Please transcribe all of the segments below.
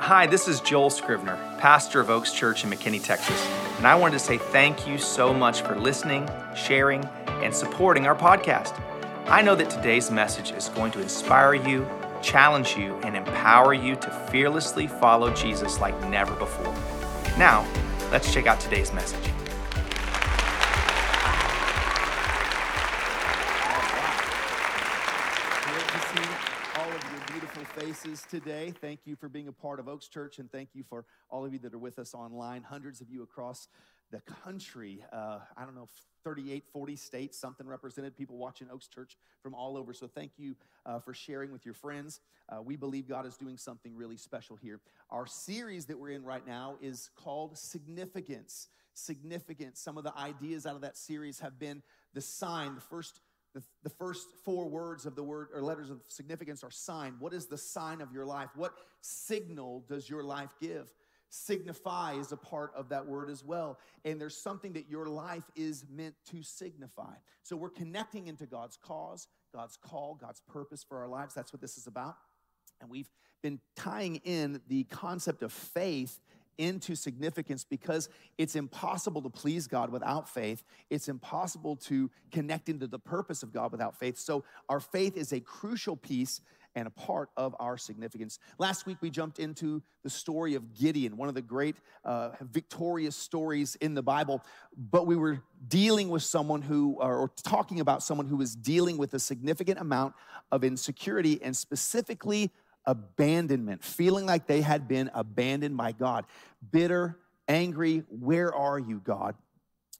Hi, this is Joel Scrivener, pastor of Oaks Church in McKinney, Texas, and I wanted to say thank you so much for listening, sharing, and supporting our podcast. I know that today's message is going to inspire you, challenge you, and empower you to fearlessly follow Jesus like never before. Now, let's check out today's message. Today. Thank you for being a part of Oaks Church, and thank you for all of you that are with us online. Hundreds of you across the country. Uh, I don't know, 38, 40 states, something represented. People watching Oaks Church from all over. So thank you uh, for sharing with your friends. Uh, we believe God is doing something really special here. Our series that we're in right now is called Significance. Significance. Some of the ideas out of that series have been the sign, the first the, the first four words of the word or letters of significance are sign. What is the sign of your life? What signal does your life give? Signify is a part of that word as well. And there's something that your life is meant to signify. So we're connecting into God's cause, God's call, God's purpose for our lives. That's what this is about. And we've been tying in the concept of faith into significance because it's impossible to please God without faith. It's impossible to connect into the purpose of God without faith. So, our faith is a crucial piece and a part of our significance. Last week, we jumped into the story of Gideon, one of the great uh, victorious stories in the Bible. But we were dealing with someone who, or talking about someone who was dealing with a significant amount of insecurity and specifically abandonment, feeling like they had been abandoned by God. Bitter, angry, where are you, God?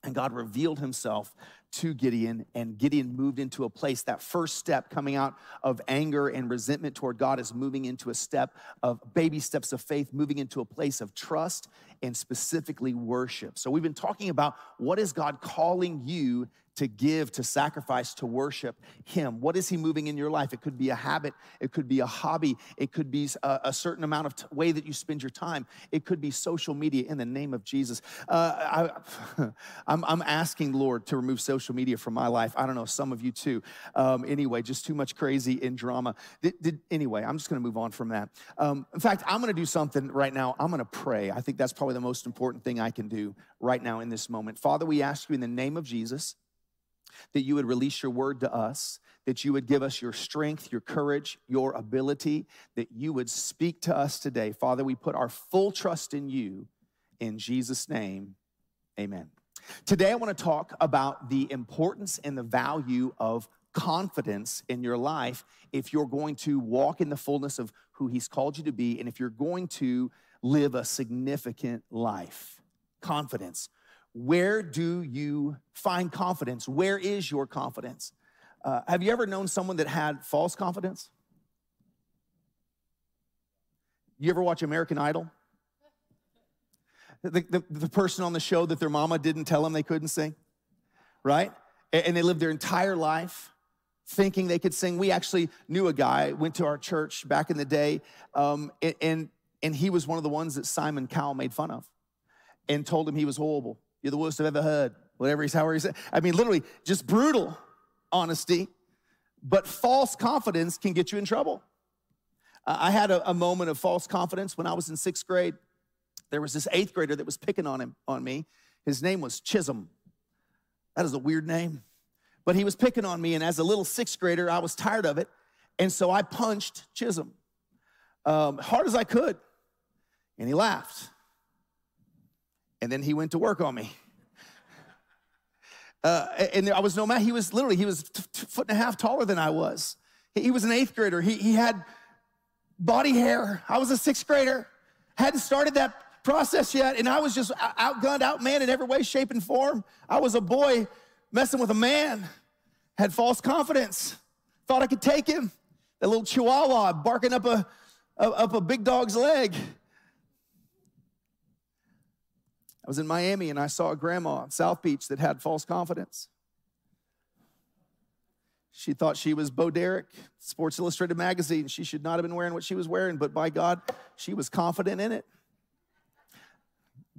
And God revealed himself to Gideon, and Gideon moved into a place. That first step coming out of anger and resentment toward God is moving into a step of baby steps of faith, moving into a place of trust and specifically worship. So, we've been talking about what is God calling you to give, to sacrifice, to worship Him? What is He moving in your life? It could be a habit, it could be a hobby, it could be a, a certain amount of t- way that you spend your time, it could be social media in the name of Jesus. Uh, I, I'm, I'm asking Lord to remove social media from my life. I don't know, some of you too. Um, anyway, just too much crazy in drama. Did, did, anyway, I'm just gonna move on from that. Um, in fact, I'm gonna do something right now. I'm gonna pray. I think that's probably the most important thing I can do right now in this moment. Father, we ask you in the name of Jesus that you would release your word to us, that you would give us your strength, your courage, your ability, that you would speak to us today. Father, we put our full trust in you. In Jesus' name, amen. Today, I want to talk about the importance and the value of confidence in your life if you're going to walk in the fullness of who He's called you to be and if you're going to live a significant life. Confidence. Where do you find confidence? Where is your confidence? Uh, have you ever known someone that had false confidence? You ever watch American Idol? The, the, the, person on the show that their mama didn't tell them they couldn't sing, right? And, and they lived their entire life thinking they could sing. We actually knew a guy, went to our church back in the day, um, and, and, and he was one of the ones that Simon Cowell made fun of and told him he was horrible. You're the worst I've ever heard. Whatever he's, however he said. I mean, literally, just brutal honesty. But false confidence can get you in trouble. I had a, a moment of false confidence when I was in sixth grade. There was this eighth grader that was picking on him on me. His name was Chisholm. That is a weird name. But he was picking on me, and as a little sixth grader, I was tired of it. And so I punched Chisholm um, hard as I could. And he laughed. And then he went to work on me. Uh, and I was no man. He was literally, he was t- t- foot and a half taller than I was. He, he was an eighth grader. He, he had body hair. I was a sixth grader. Hadn't started that process yet. And I was just outgunned, outmanned in every way, shape, and form. I was a boy messing with a man. Had false confidence. Thought I could take him. That little chihuahua barking up a, up a big dog's leg. I was in Miami and I saw a grandma in South Beach that had false confidence. She thought she was Bo Derek, Sports Illustrated magazine. She should not have been wearing what she was wearing, but by God, she was confident in it.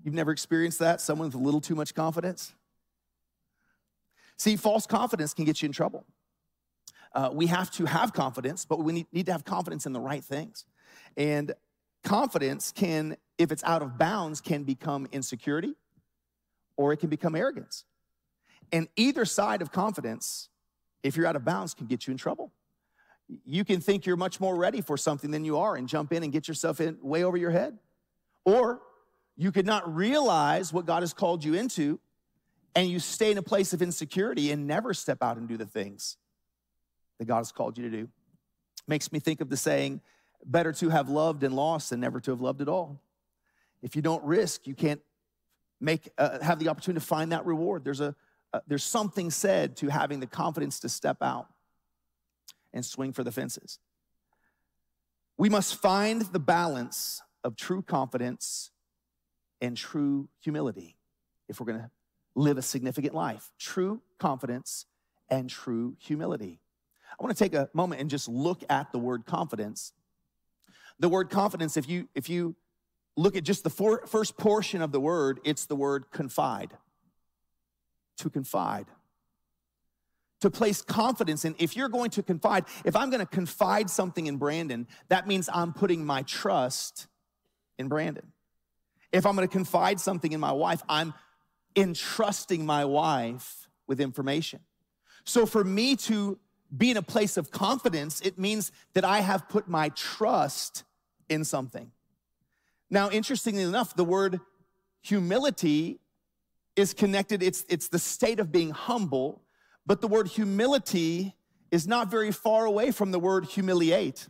You've never experienced that? Someone with a little too much confidence? See, false confidence can get you in trouble. Uh, we have to have confidence, but we need, need to have confidence in the right things. And confidence can, if it's out of bounds, can become insecurity or it can become arrogance. And either side of confidence, if you're out of bounds, can get you in trouble. You can think you're much more ready for something than you are and jump in and get yourself in way over your head. Or you could not realize what God has called you into and you stay in a place of insecurity and never step out and do the things that God has called you to do. Makes me think of the saying, better to have loved and lost than never to have loved at all. If you don't risk, you can't make uh, have the opportunity to find that reward. There's a uh, there's something said to having the confidence to step out and swing for the fences. We must find the balance of true confidence and true humility if we're going to live a significant life. True confidence and true humility. I want to take a moment and just look at the word confidence. The word confidence, if you if you look at just the first portion of the word, it's the word confide. To confide. To place confidence in. If you're going to confide, if I'm going to confide something in Brandon, that means I'm putting my trust in Brandon. If I'm going to confide something in my wife, I'm entrusting my wife with information. So for me to be in a place of confidence, it means that I have put my trust in something. Now, interestingly enough, the word humility is connected, it's, it's the state of being humble, but the word humility is not very far away from the word humiliate.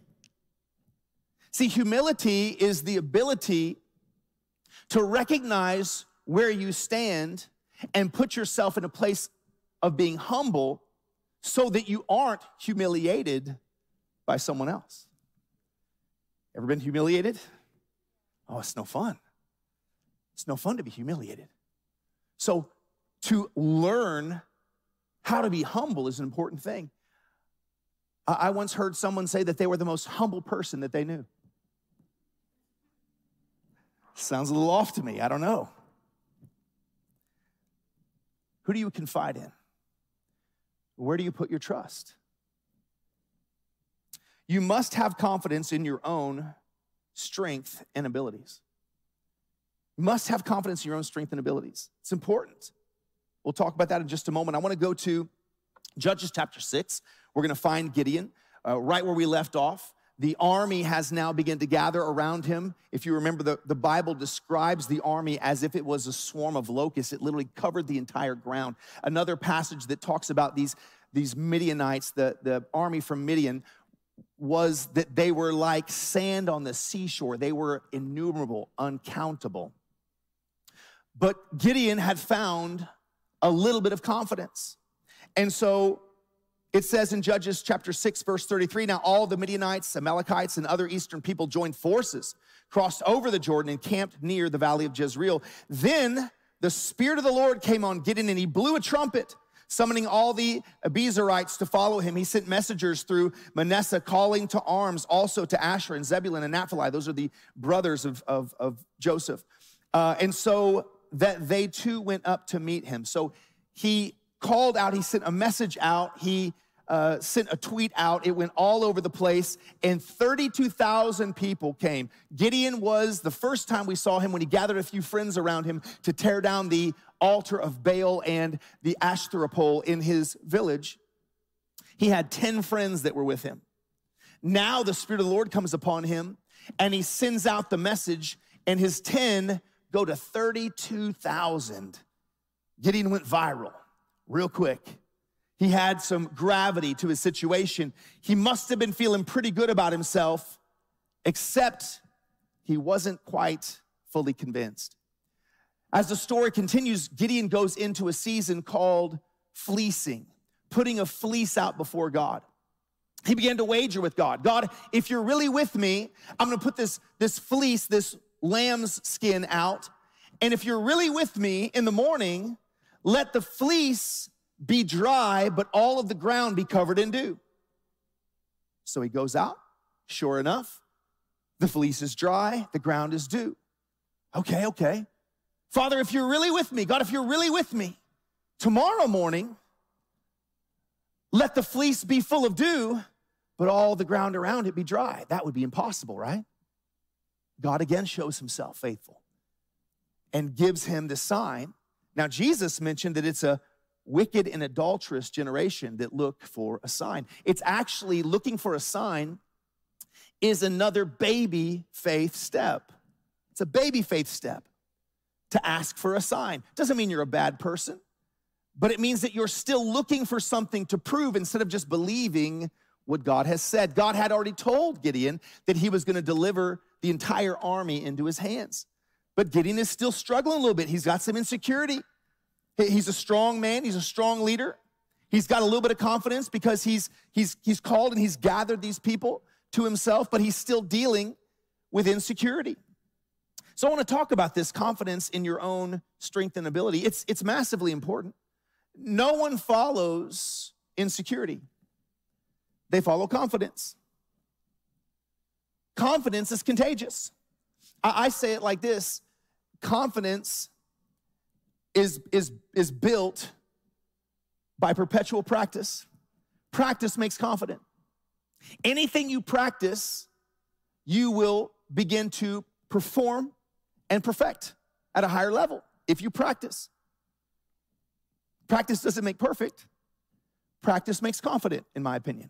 See, humility is the ability to recognize where you stand and put yourself in a place of being humble so that you aren't humiliated by someone else. Ever been humiliated? Oh, it's no fun. It's no fun to be humiliated. So, to learn how to be humble is an important thing. I once heard someone say that they were the most humble person that they knew. Sounds a little off to me. I don't know. Who do you confide in? Where do you put your trust? You must have confidence in your own strength and abilities. You must have confidence in your own strength and abilities. It's important. We'll talk about that in just a moment. I want to go to Judges chapter 6. We're going to find Gideon uh, right where we left off. The army has now begun to gather around him. If you remember, the, the Bible describes the army as if it was a swarm of locusts. It literally covered the entire ground. Another passage that talks about these, these Midianites, the, the army from Midian, was that they were like sand on the seashore. They were innumerable, uncountable. But Gideon had found a little bit of confidence. And so it says in Judges chapter 6, verse 33 Now all the Midianites, Amalekites, and other eastern people joined forces, crossed over the Jordan, and camped near the valley of Jezreel. Then the Spirit of the Lord came on Gideon, and he blew a trumpet, summoning all the Abiezrites to follow him. He sent messengers through Manasseh, calling to arms also to Asher and Zebulun and Naphtali. Those are the brothers of, of, of Joseph. Uh, and so that they too went up to meet him. So he called out, he sent a message out, he uh, sent a tweet out. It went all over the place, and 32,000 people came. Gideon was the first time we saw him when he gathered a few friends around him to tear down the altar of Baal and the Ashtoreth pole in his village. He had 10 friends that were with him. Now the Spirit of the Lord comes upon him, and he sends out the message, and his 10 go to 32,000. Gideon went viral real quick. He had some gravity to his situation. He must have been feeling pretty good about himself, except he wasn't quite fully convinced. As the story continues, Gideon goes into a season called fleecing, putting a fleece out before God. He began to wager with God God, if you're really with me, I'm gonna put this, this fleece, this lamb's skin out. And if you're really with me in the morning, let the fleece be dry, but all of the ground be covered in dew. So he goes out. Sure enough, the fleece is dry, the ground is dew. Okay, okay. Father, if you're really with me, God, if you're really with me, tomorrow morning, let the fleece be full of dew, but all the ground around it be dry. That would be impossible, right? God again shows himself faithful and gives him the sign. Now, Jesus mentioned that it's a wicked and adulterous generation that look for a sign. It's actually looking for a sign is another baby faith step. It's a baby faith step to ask for a sign. Doesn't mean you're a bad person, but it means that you're still looking for something to prove instead of just believing what God has said. God had already told Gideon that he was going to deliver the entire army into his hands. But Gideon is still struggling a little bit. He's got some insecurity. He's a strong man, he's a strong leader. He's got a little bit of confidence because he's, he's, he's called and he's gathered these people to himself, but he's still dealing with insecurity. So I want to talk about this confidence in your own strength and ability. It's, it's massively important. No one follows insecurity, they follow confidence. Confidence is contagious. I, I say it like this confidence is, is, is built by perpetual practice. Practice makes confident. Anything you practice, you will begin to perform and perfect at a higher level if you practice. Practice doesn't make perfect, practice makes confident, in my opinion.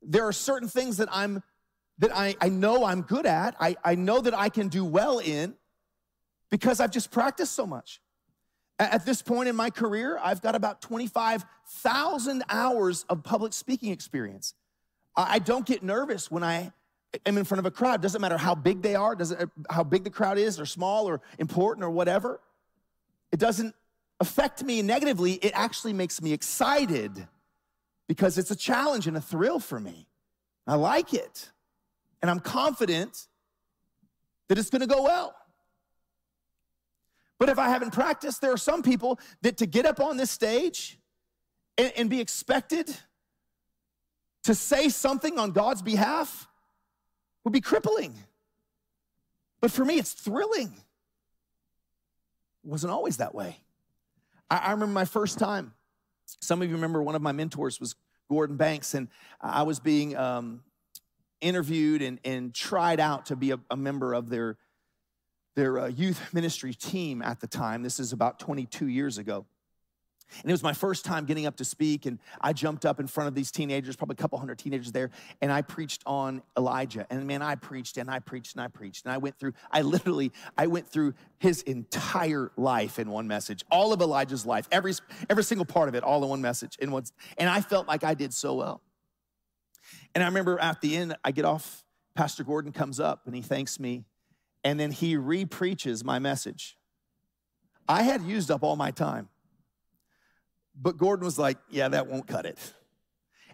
There are certain things that I'm that I, I know I'm good at, I, I know that I can do well in because I've just practiced so much. At this point in my career, I've got about 25,000 hours of public speaking experience. I don't get nervous when I am in front of a crowd. Doesn't matter how big they are, doesn't uh, how big the crowd is, or small, or important, or whatever. It doesn't affect me negatively. It actually makes me excited because it's a challenge and a thrill for me. I like it, and I'm confident that it's going to go well. But if I haven't practiced, there are some people that to get up on this stage and, and be expected to say something on God's behalf would be crippling. But for me, it's thrilling. It wasn't always that way. I, I, remember my first time. Some of you remember one of my mentors was Gordon Banks, and I was being um, interviewed and, and tried out to be a, a member of their, their uh, youth ministry team at the time. This is about 22 years ago. And it was my first time getting up to speak, and I jumped up in front of these teenagers, probably a couple hundred teenagers there, and I preached on Elijah. And man, I preached and I preached and I preached. And I went through, I literally, I went through his entire life in one message, all of Elijah's life, every, every single part of it, all in one message. In one, and I felt like I did so well. And I remember at the end, I get off, Pastor Gordon comes up and he thanks me, and then he re preaches my message. I had used up all my time. But Gordon was like, yeah, that won't cut it.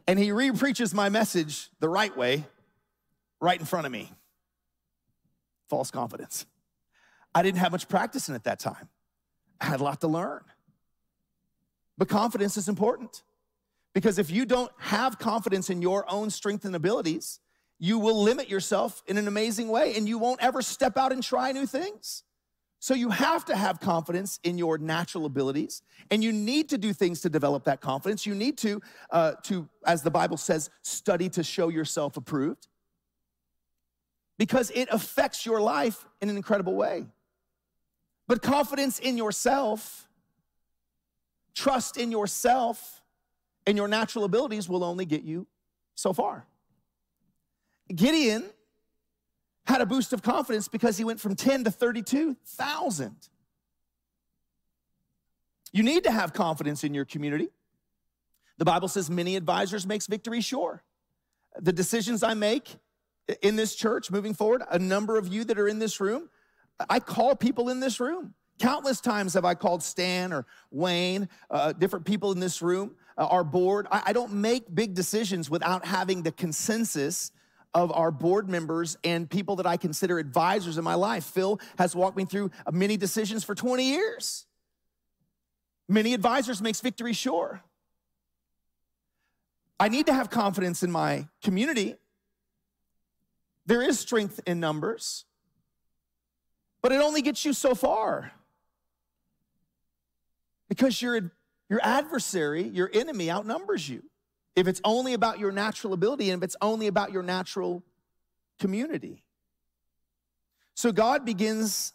And he re preaches my message the right way, right in front of me. False confidence. I didn't have much practice in at that time. I had a lot to learn. But confidence is important because if you don't have confidence in your own strength and abilities, you will limit yourself in an amazing way and you won't ever step out and try new things. So you have to have confidence in your natural abilities, and you need to do things to develop that confidence. You need to, uh, to, as the Bible says, study to show yourself approved, because it affects your life in an incredible way. But confidence in yourself, trust in yourself, and your natural abilities will only get you so far. Gideon had a boost of confidence because he went from 10 to 32,000. You need to have confidence in your community. The Bible says many advisors makes victory sure. The decisions I make in this church moving forward, a number of you that are in this room, I call people in this room. Countless times have I called Stan or Wayne, uh, different people in this room, uh, our board. I, I don't make big decisions without having the consensus of our board members and people that I consider advisors in my life. Phil has walked me through many decisions for 20 years. Many advisors makes victory sure. I need to have confidence in my community. There is strength in numbers, but it only gets you so far. Because your, your adversary, your enemy, outnumbers you if it's only about your natural ability and if it's only about your natural community. So God begins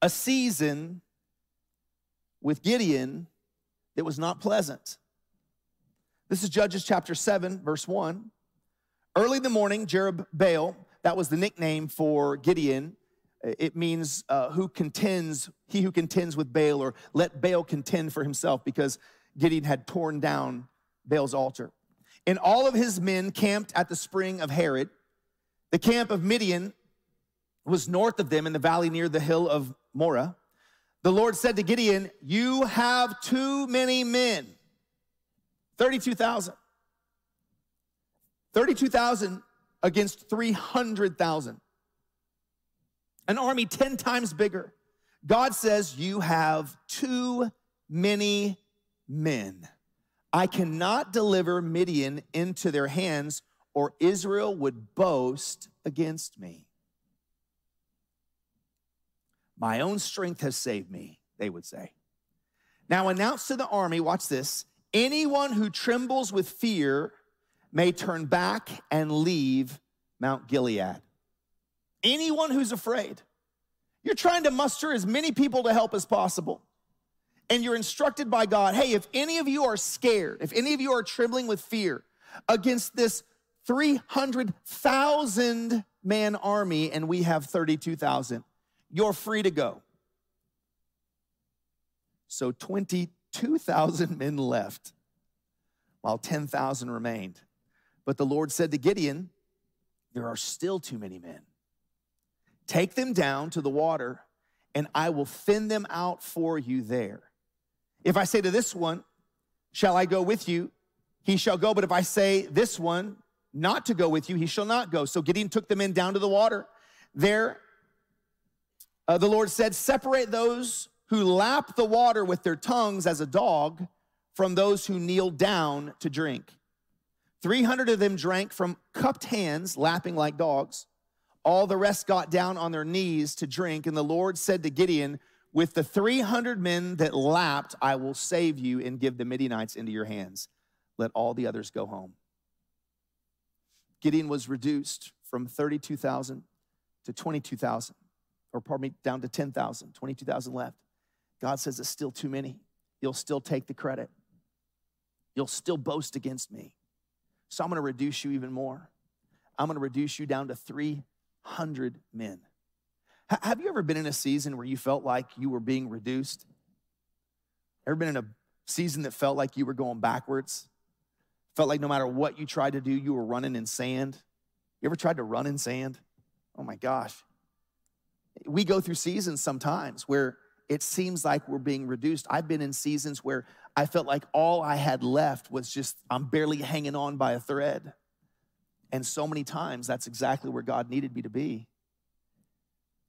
a season with Gideon that was not pleasant. This is Judges chapter 7, verse 1. Early in the morning, Jerubbaal, that was the nickname for Gideon. It means uh, who contends, he who contends with Baal, or let Baal contend for himself, because Gideon had torn down Baal's altar. And all of his men camped at the spring of Harod. The camp of Midian was north of them in the valley near the hill of Moreh. The Lord said to Gideon, You have too many men 32,000. 32,000 against 300,000. An army 10 times bigger. God says, You have too many men. I cannot deliver Midian into their hands, or Israel would boast against me. My own strength has saved me, they would say. Now announce to the army, watch this anyone who trembles with fear may turn back and leave Mount Gilead. Anyone who's afraid, you're trying to muster as many people to help as possible. And you're instructed by God hey, if any of you are scared, if any of you are trembling with fear against this 300,000 man army and we have 32,000, you're free to go. So 22,000 men left, while 10,000 remained. But the Lord said to Gideon, There are still too many men. Take them down to the water, and I will thin them out for you there. If I say to this one, Shall I go with you? He shall go. But if I say this one, not to go with you, he shall not go. So Gideon took the men down to the water. There uh, the Lord said, Separate those who lap the water with their tongues as a dog from those who kneel down to drink. 300 of them drank from cupped hands, lapping like dogs. All the rest got down on their knees to drink. And the Lord said to Gideon, With the 300 men that lapped, I will save you and give the Midianites into your hands. Let all the others go home. Gideon was reduced from 32,000 to 22,000 or pardon me, down to 10,000, 22,000 left. God says it's still too many. You'll still take the credit. You'll still boast against me. So I'm going to reduce you even more. I'm going to reduce you down to 300 men. Have you ever been in a season where you felt like you were being reduced? Ever been in a season that felt like you were going backwards? Felt like no matter what you tried to do, you were running in sand? You ever tried to run in sand? Oh my gosh we go through seasons sometimes where it seems like we're being reduced. I've been in seasons where I felt like all I had left was just, I'm barely hanging on by a thread. And so many times, that's exactly where God needed me to be.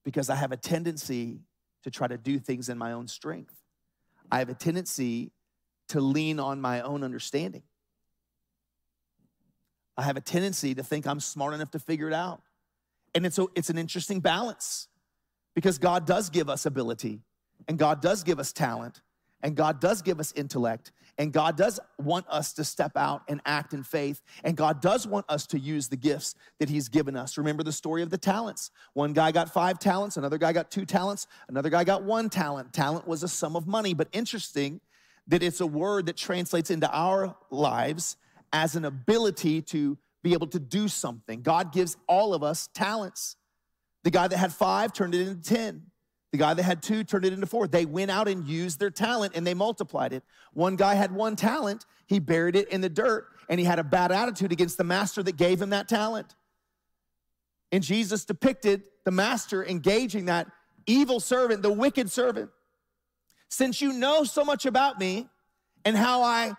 Because I have a tendency to try to do things in my own strength, I have a tendency to lean on my own understanding. I have a tendency to think I'm smart enough to figure it out. And it's, a, it's an interesting balance because God does give us ability, and God does give us talent, and God does give us intellect, and God does want us to step out and act in faith, and God does want us to use the gifts that He's given us. Remember the story of the talents. One guy got five talents, another guy got two talents, another guy got one talent. Talent was a sum of money, but interesting that it's a word that translates into our lives as an ability to be able to do something. God gives all of us talents. The guy that had five turned it into 10. The guy that had two turned it into four. They went out and used their talent and they multiplied it. One guy had one talent, he buried it in the dirt, and he had a bad attitude against the master that gave him that talent. And Jesus depicted the master engaging that evil servant, the wicked servant. Since you know so much about me and how I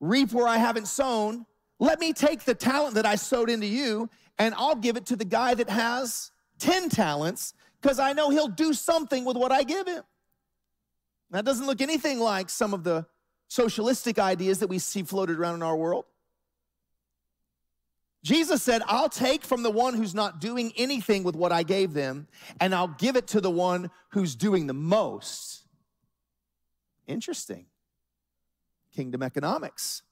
reap where I haven't sown, let me take the talent that I sowed into you and I'll give it to the guy that has 10 talents because I know he'll do something with what I give him. That doesn't look anything like some of the socialistic ideas that we see floated around in our world. Jesus said, I'll take from the one who's not doing anything with what I gave them, and I'll give it to the one who's doing the most. Interesting. Kingdom economics.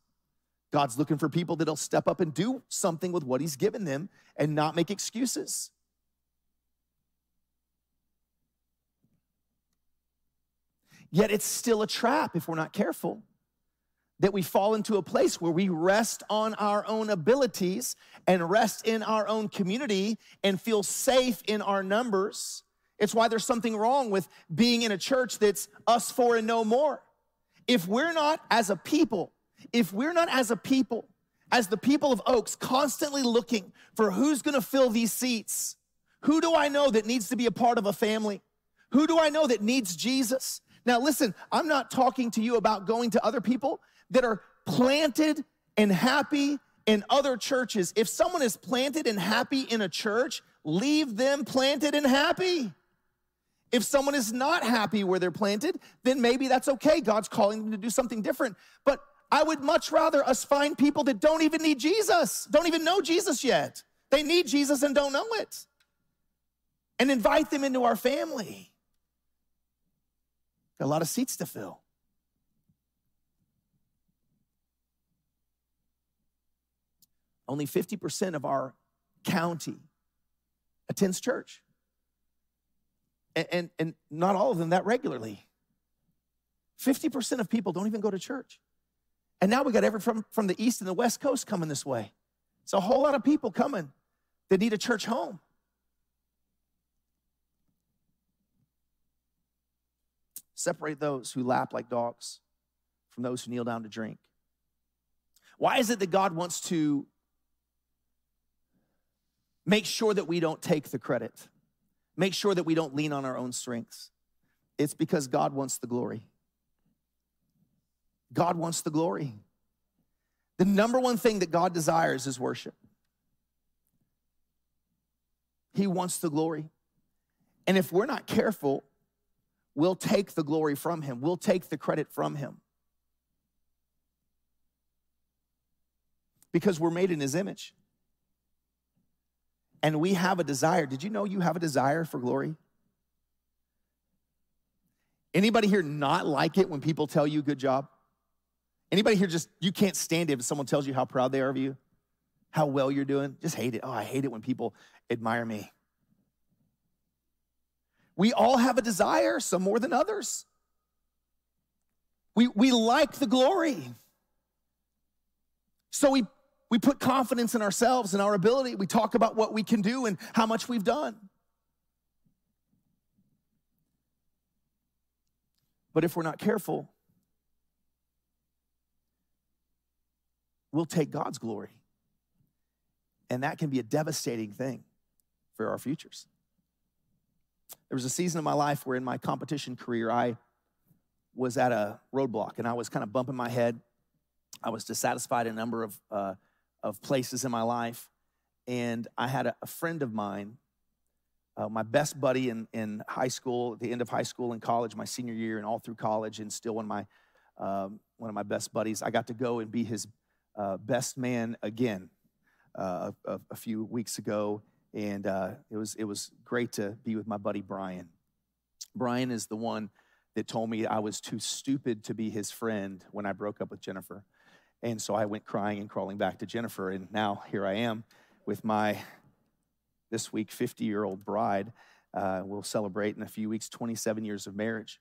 God's looking for people that'll step up and do something with what He's given them and not make excuses. Yet it's still a trap if we're not careful that we fall into a place where we rest on our own abilities and rest in our own community and feel safe in our numbers. It's why there's something wrong with being in a church that's us four and no more. If we're not as a people, if we're not as a people, as the people of Oaks, constantly looking for who's gonna fill these seats, who do I know that needs to be a part of a family? Who do I know that needs Jesus? Now, listen, I'm not talking to you about going to other people that are planted and happy in other churches. If someone is planted and happy in a church, leave them planted and happy. If someone is not happy where they're planted, then maybe that's okay. God's calling them to do something different. But I would much rather us find people that don't even need Jesus, don't even know Jesus yet. They need Jesus and don't know it. And invite them into our family. Got a lot of seats to fill. Only 50% of our county attends church. And, and, and, not all of them that regularly. 50% of people don't even go to church. And now we got every from, from the east and the west coast coming this way. It's a whole lot of people coming that need a church home. Separate those who lap like dogs from those who kneel down to drink. Why is it that God wants to Make sure that we don't take the credit. Make sure that we don't lean on our own strengths. It's because God wants the glory. God wants the glory. The number one thing that God desires is worship. He wants the glory. And if we're not careful, we'll take the glory from Him, we'll take the credit from Him. Because we're made in His image and we have a desire. Did you know you have a desire for glory? Anybody here not like it when people tell you good job? Anybody here just you can't stand it if someone tells you how proud they are of you? How well you're doing? Just hate it. Oh, I hate it when people admire me. We all have a desire, some more than others. We, we like the glory. So we we put confidence in ourselves and our ability. We talk about what we can do and how much we've done. But if we're not careful, we'll take God's glory. And that can be a devastating thing for our futures. There was a season of my life where in my competition career, I was at a roadblock and I was kind of bumping my head. I was dissatisfied in a number of uh, of places in my life. And I had a, a friend of mine, uh, my best buddy in, in high school, at the end of high school and college, my senior year, and all through college, and still one of my, um, one of my best buddies. I got to go and be his uh, best man again uh, a, a, few weeks ago. And uh, it, was, it was great to be with my buddy Brian. Brian is the one that told me I was too stupid to be his friend when I broke up with Jennifer. And so I went crying and crawling back to Jennifer. And now here I am with my, this week, 50 year old bride. Uh, we'll celebrate in a few weeks 27 years of marriage.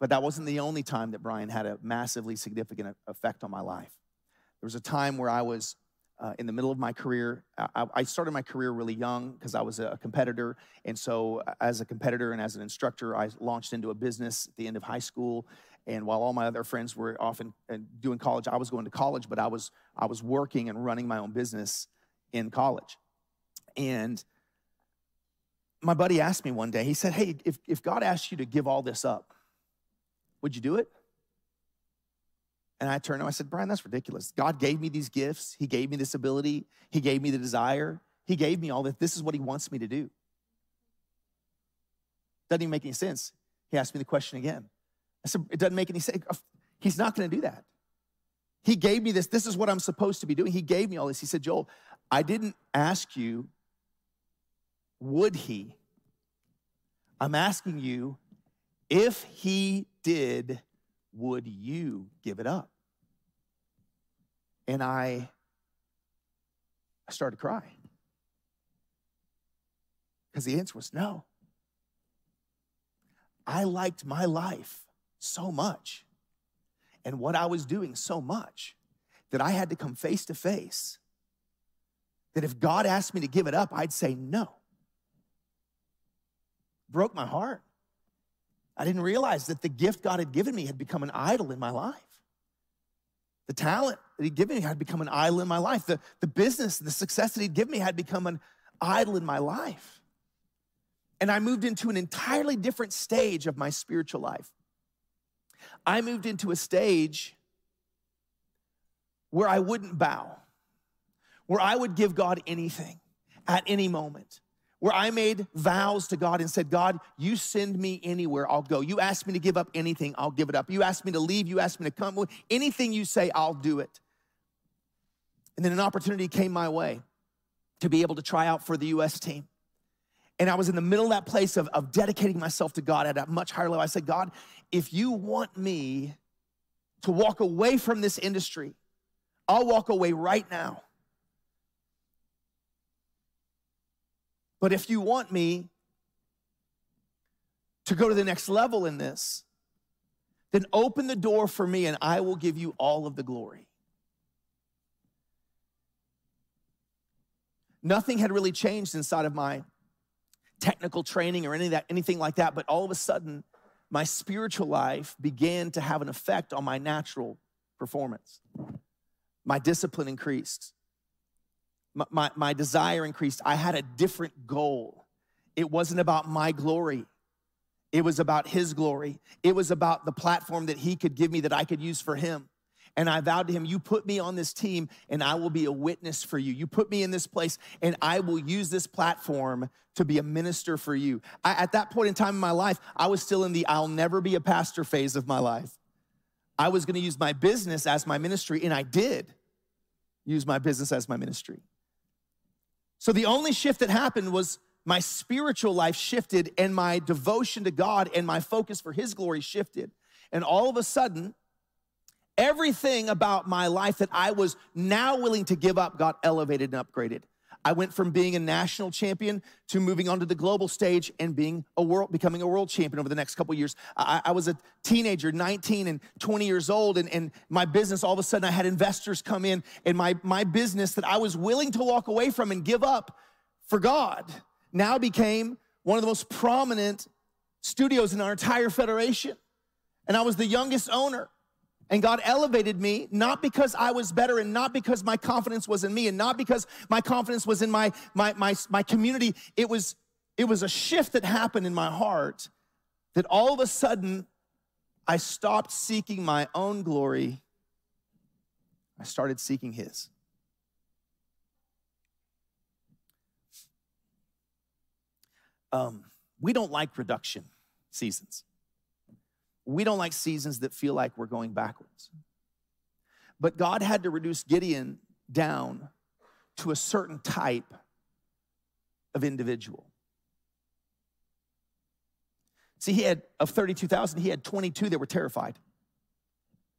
But that wasn't the only time that Brian had a massively significant effect on my life. There was a time where I was uh, in the middle of my career. I, I started my career really young because I was a competitor. And so, as a competitor and as an instructor, I launched into a business at the end of high school. And while all my other friends were often uh, doing college, I was going to college, but I was, I was working and running my own business in college. And my buddy asked me one day, he said, Hey, if, if God asked you to give all this up, would you do it? And I turned to him, I said, Brian, that's ridiculous. God gave me these gifts. He gave me this ability. He gave me the desire. He gave me all that. This is what he wants me to do. Doesn't even make any sense. He asked me the question again. I said, it doesn't make any sense. He's not going to do that. He gave me this. This is what I'm supposed to be doing. He gave me all this. He said, Joel, I didn't ask you, would he? I'm asking you, if he did, would you give it up? And I, I started crying because the answer was no. I liked my life so much and what I was doing so much that I had to come face to face. That if God asked me to give it up, I'd say no. Broke my heart. I didn't realize that the gift God had given me had become an idol in my life. The talent that He'd given me had become an idol in my life. The, the business, the success that He'd given me had become an idol in my life. And I moved into an entirely different stage of my spiritual life. I moved into a stage where I wouldn't bow, where I would give God anything at any moment, where I made vows to God and said, God, you send me anywhere, I'll go. You ask me to give up anything, I'll give it up. You ask me to leave, you ask me to come, anything you say, I'll do it. And then an opportunity came my way to be able to try out for the US team. And I was in the middle of that place of, of dedicating myself to God at a much higher level. I said, God, if you want me to walk away from this industry, I'll walk away right now. But if you want me to go to the next level in this, then open the door for me and I will give you all of the glory. Nothing had really changed inside of my technical training or any that, anything like that, but all of a sudden, my spiritual life began to have an effect on my natural performance. My discipline increased, my, my, my desire increased. I had a different goal. It wasn't about my glory, it was about His glory. It was about the platform that He could give me that I could use for Him. And I vowed to him, You put me on this team and I will be a witness for you. You put me in this place and I will use this platform to be a minister for you. I, at that point in time in my life, I was still in the I'll never be a pastor phase of my life. I was gonna use my business as my ministry, and I did use my business as my ministry. So the only shift that happened was my spiritual life shifted and my devotion to God and my focus for His glory shifted. And all of a sudden, Everything about my life that I was now willing to give up got elevated and upgraded. I went from being a national champion to moving onto the global stage and being a world, becoming a world champion over the next couple years. I, I, was a teenager, 19 and 20 years old, and, and my business, all of a sudden, I had investors come in, and my, my business that I was willing to walk away from and give up for God now became one of the most prominent studios in our entire federation. And I was the youngest owner. And God elevated me not because I was better and not because my confidence was in me and not because my confidence was in my, my, my, my community. It was, it was a shift that happened in my heart that all of a sudden I stopped seeking my own glory. I started seeking His. Um, we don't like production seasons. We don't like seasons that feel like we're going backwards. But God had to reduce Gideon down to a certain type of individual. See, he had, of 32,000, he had 22 that were terrified.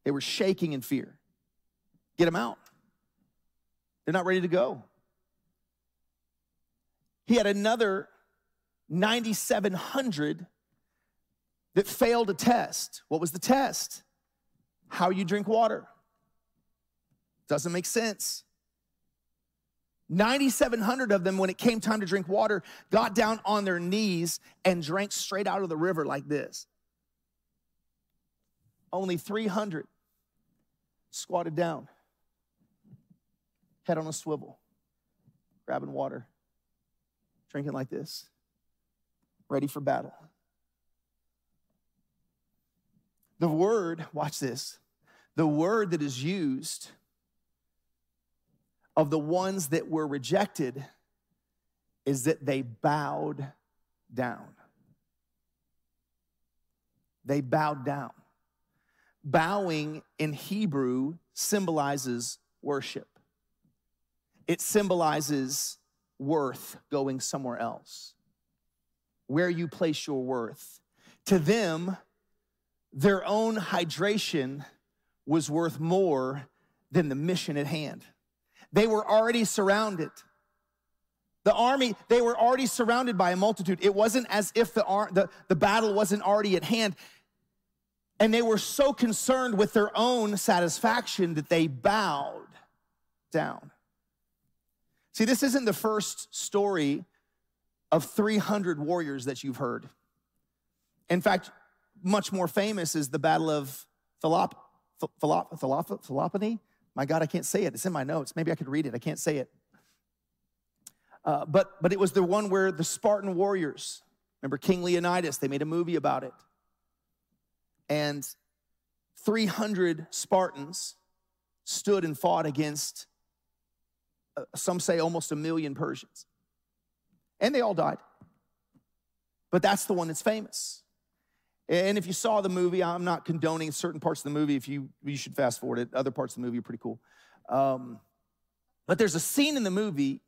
They were shaking in fear. Get them out. They're not ready to go. He had another 9,700 that failed a test. What was the test? How you drink water. Doesn't make sense. 9,700 of them, when it came time to drink water, got down on their knees and drank straight out of the river like this. Only 300 squatted down, head on a swivel, grabbing water, drinking like this, ready for battle. The word, watch this, the word that is used of the ones that were rejected is that they bowed down. They bowed down. Bowing in Hebrew symbolizes worship, it symbolizes worth going somewhere else, where you place your worth. To them, their own hydration was worth more than the mission at hand. They were already surrounded. The army, they were already surrounded by a multitude. It wasn't as if the, the, the battle wasn't already at hand. And they were so concerned with their own satisfaction that they bowed down. See, this isn't the first story of 300 warriors that you've heard. In fact, much more famous is the Battle of Philop, Philop, Philop, Philopony. My God, I can't say it. It's in my notes. Maybe I could read it. I can't say it. Uh, but, but it was the one where the Spartan warriors, remember King Leonidas, they made a movie about it. And 300 Spartans stood and fought against, uh, some say, almost a million Persians. And they all died. But that's the one that's famous. And if you saw the movie, I'm not condoning certain parts of the movie. If you, you should fast forward it. Other parts of the movie are pretty cool. Um, but there's a scene in the movie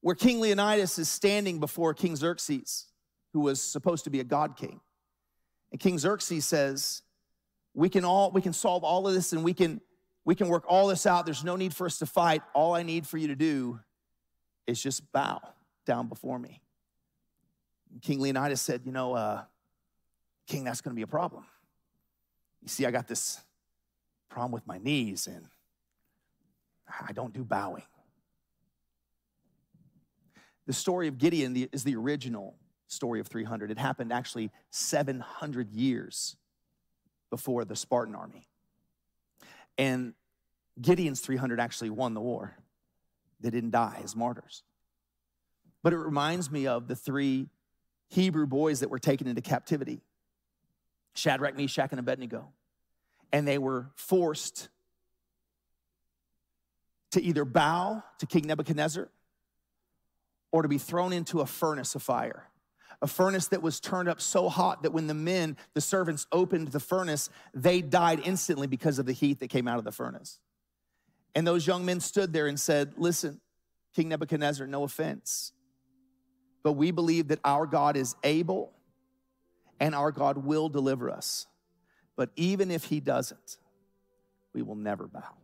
where King Leonidas is standing before King Xerxes, who was supposed to be a god king. And King Xerxes says, "We can all we can solve all of this and we can we can work all this out. There's no need for us to fight. All I need for you to do is just bow down before me." And King Leonidas said, "You know, uh, King, that's going to be a problem. You see, I got this problem with my knees and I don't do bowing. The story of Gideon is the original story of 300. It happened actually 700 years before the Spartan army. And Gideon's 300 actually won the war. They didn't die as martyrs. But it reminds me of the three Hebrew boys that were taken into captivity Shadrach, Meshach, and Abednego. And they were forced to either bow to King Nebuchadnezzar or to be thrown into a furnace of fire. A furnace that was turned up so hot that when the men, the servants, opened the furnace, they died instantly because of the heat that came out of the furnace. And those young men stood there and said, Listen, King Nebuchadnezzar, no offense, but we believe that our God is able and our God will deliver us. But even if He doesn't, we will never bow.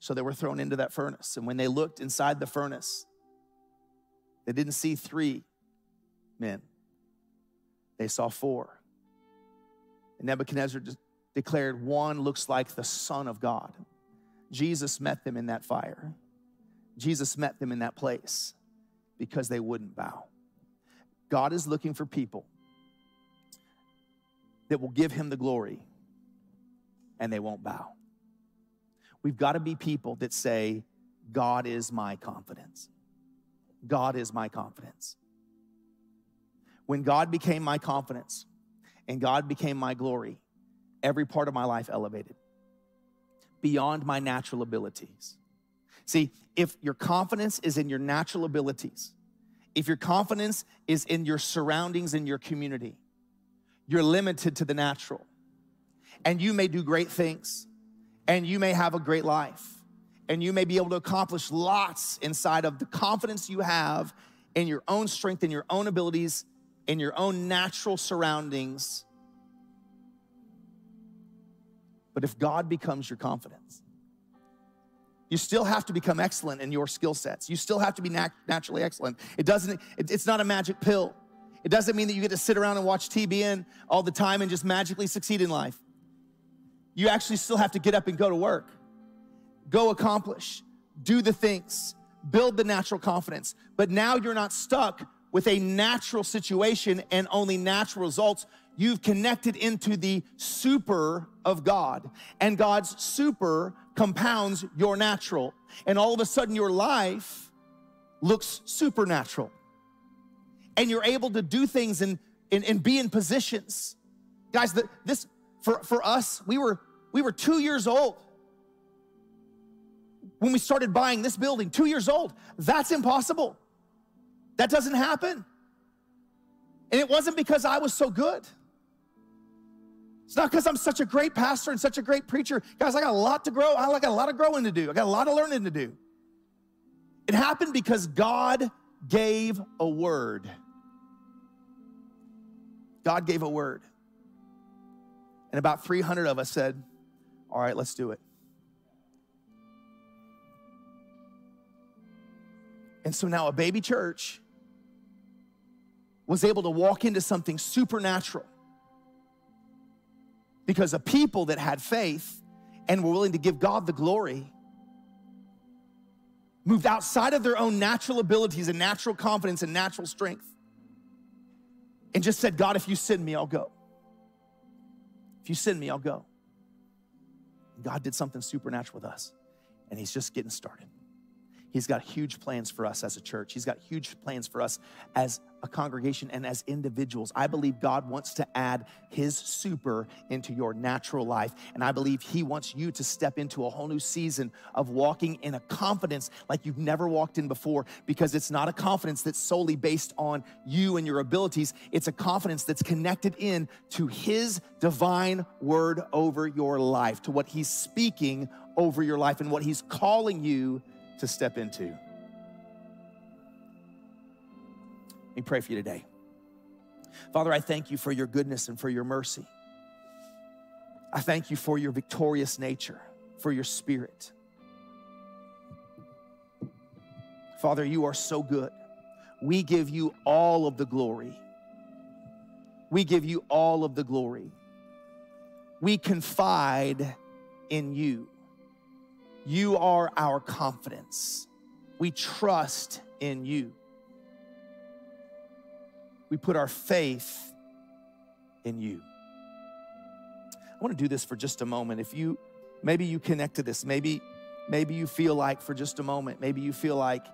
So they were thrown into that furnace. And when they looked inside the furnace, they didn't see three men, they saw four. And Nebuchadnezzar declared, One looks like the Son of God. Jesus met them in that fire. Jesus met them in that place because they wouldn't bow. God is looking for people that will give him the glory and they won't bow. We've got to be people that say, God is my confidence. God is my confidence. When God became my confidence and God became my glory, every part of my life elevated beyond my natural abilities. See, if your confidence is in your natural abilities, if your confidence is in your surroundings in your community, you're limited to the natural. And you may do great things, and you may have a great life, and you may be able to accomplish lots inside of the confidence you have in your own strength, in your own abilities, in your own natural surroundings. But if God becomes your confidence, you still have to become excellent in your skill sets. You still have to be nat- naturally excellent. It doesn't, it, it's not a magic pill. It doesn't mean that you get to sit around and watch TBN all the time and just magically succeed in life. You actually still have to get up and go to work, go accomplish, do the things, build the natural confidence. But now you're not stuck with a natural situation and only natural results. You've connected into the super of God, and God's super compounds your natural. And all of a sudden, your life looks supernatural. And you're able to do things and, and, and be in positions. Guys, the, this for, for us, we were we were two years old when we started buying this building, two years old. That's impossible. That doesn't happen. And it wasn't because I was so good. It's not because I'm such a great pastor and such a great preacher. Guys, I got a lot to grow. I got a lot of growing to do. I got a lot of learning to do. It happened because God gave a word. God gave a word. And about 300 of us said, All right, let's do it. And so now a baby church was able to walk into something supernatural Because a people that had faith and were willing to give God the glory moved outside of their own natural abilities and natural confidence and natural strength and just said, God, if you send me, I'll go. If you send me, I'll go. God did something supernatural with us, and He's just getting started. He's got huge plans for us as a church. He's got huge plans for us as a congregation and as individuals. I believe God wants to add His super into your natural life. And I believe He wants you to step into a whole new season of walking in a confidence like you've never walked in before because it's not a confidence that's solely based on you and your abilities. It's a confidence that's connected in to His divine word over your life, to what He's speaking over your life and what He's calling you to step into. Let me pray for you today. Father, I thank you for your goodness and for your mercy. I thank you for your victorious nature, for your spirit. Father, you are so good. We give you all of the glory. We give you all of the glory. We confide in you. You are our confidence. We trust in you. We put our faith in you. I want to do this for just a moment. If you maybe you connect to this, maybe maybe you feel like for just a moment, maybe you feel like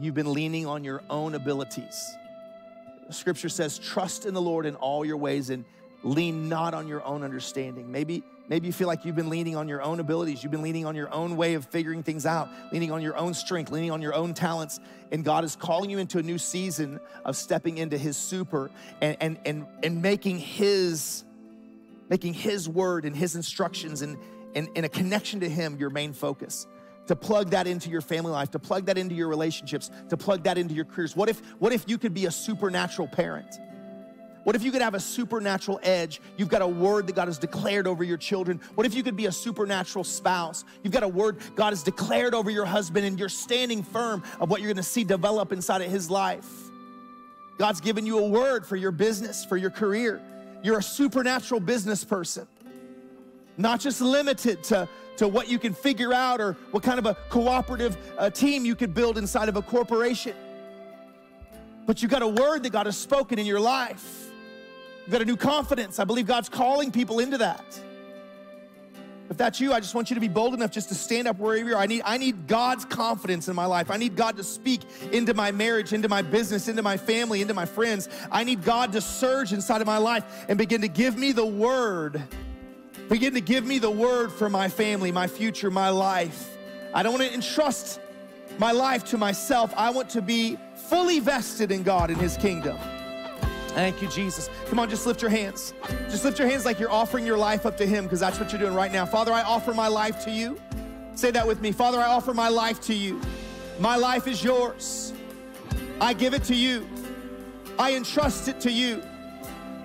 you've been leaning on your own abilities. Scripture says, trust in the Lord in all your ways and lean not on your own understanding. Maybe Maybe you feel like you've been leaning on your own abilities. You've been leaning on your own way of figuring things out, leaning on your own strength, leaning on your own talents. And God is calling you into a new season of stepping into his super and, and, and, and making his making his word and his instructions and, and, and a connection to him your main focus to plug that into your family life to plug that into your relationships to plug that into your careers what if what if you could be a supernatural parent what if you could have a supernatural edge? You've got a word that God has declared over your children. What if you could be a supernatural spouse? You've got a word God has declared over your husband, and you're standing firm of what you're gonna see develop inside of his life. God's given you a word for your business, for your career. You're a supernatural business person, not just limited to, to what you can figure out or what kind of a cooperative uh, team you could build inside of a corporation. But you've got a word that God has spoken in your life You've got a new confidence. I believe God's calling people into that. If that's you, I just want you to be bold enough just to stand up wherever you are. I need, I need God's confidence in my life. I need God to speak into my marriage, into my business, into my family, into my friends. I need God to surge inside of my life and begin to give me the word. Begin to give me the word for my family, my future, my life. I don't want to entrust my life to myself. I want to be fully vested in God and His kingdom. Thank you, Jesus. Come on, just lift your hands. Just lift your hands like you're offering your life up to Him because that's what you're doing right now. Father, I offer my life to you. Say that with me. Father, I offer my life to you. My life is yours. I give it to you. I entrust it to you.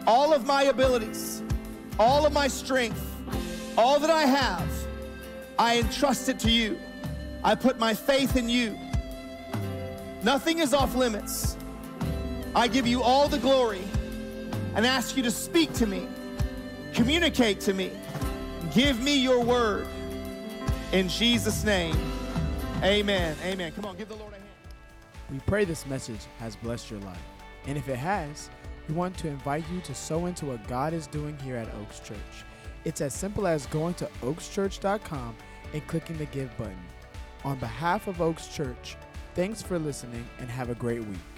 All of my abilities, all of my strength, all that I have, I entrust it to you. I put my faith in you. Nothing is off limits. I give you all the glory and ask you to speak to me, communicate to me, give me your word. In Jesus' name, amen. Amen. Come on, give the Lord a hand. We pray this message has blessed your life. And if it has, we want to invite you to sow into what God is doing here at Oaks Church. It's as simple as going to oakschurch.com and clicking the Give button. On behalf of Oaks Church, thanks for listening and have a great week.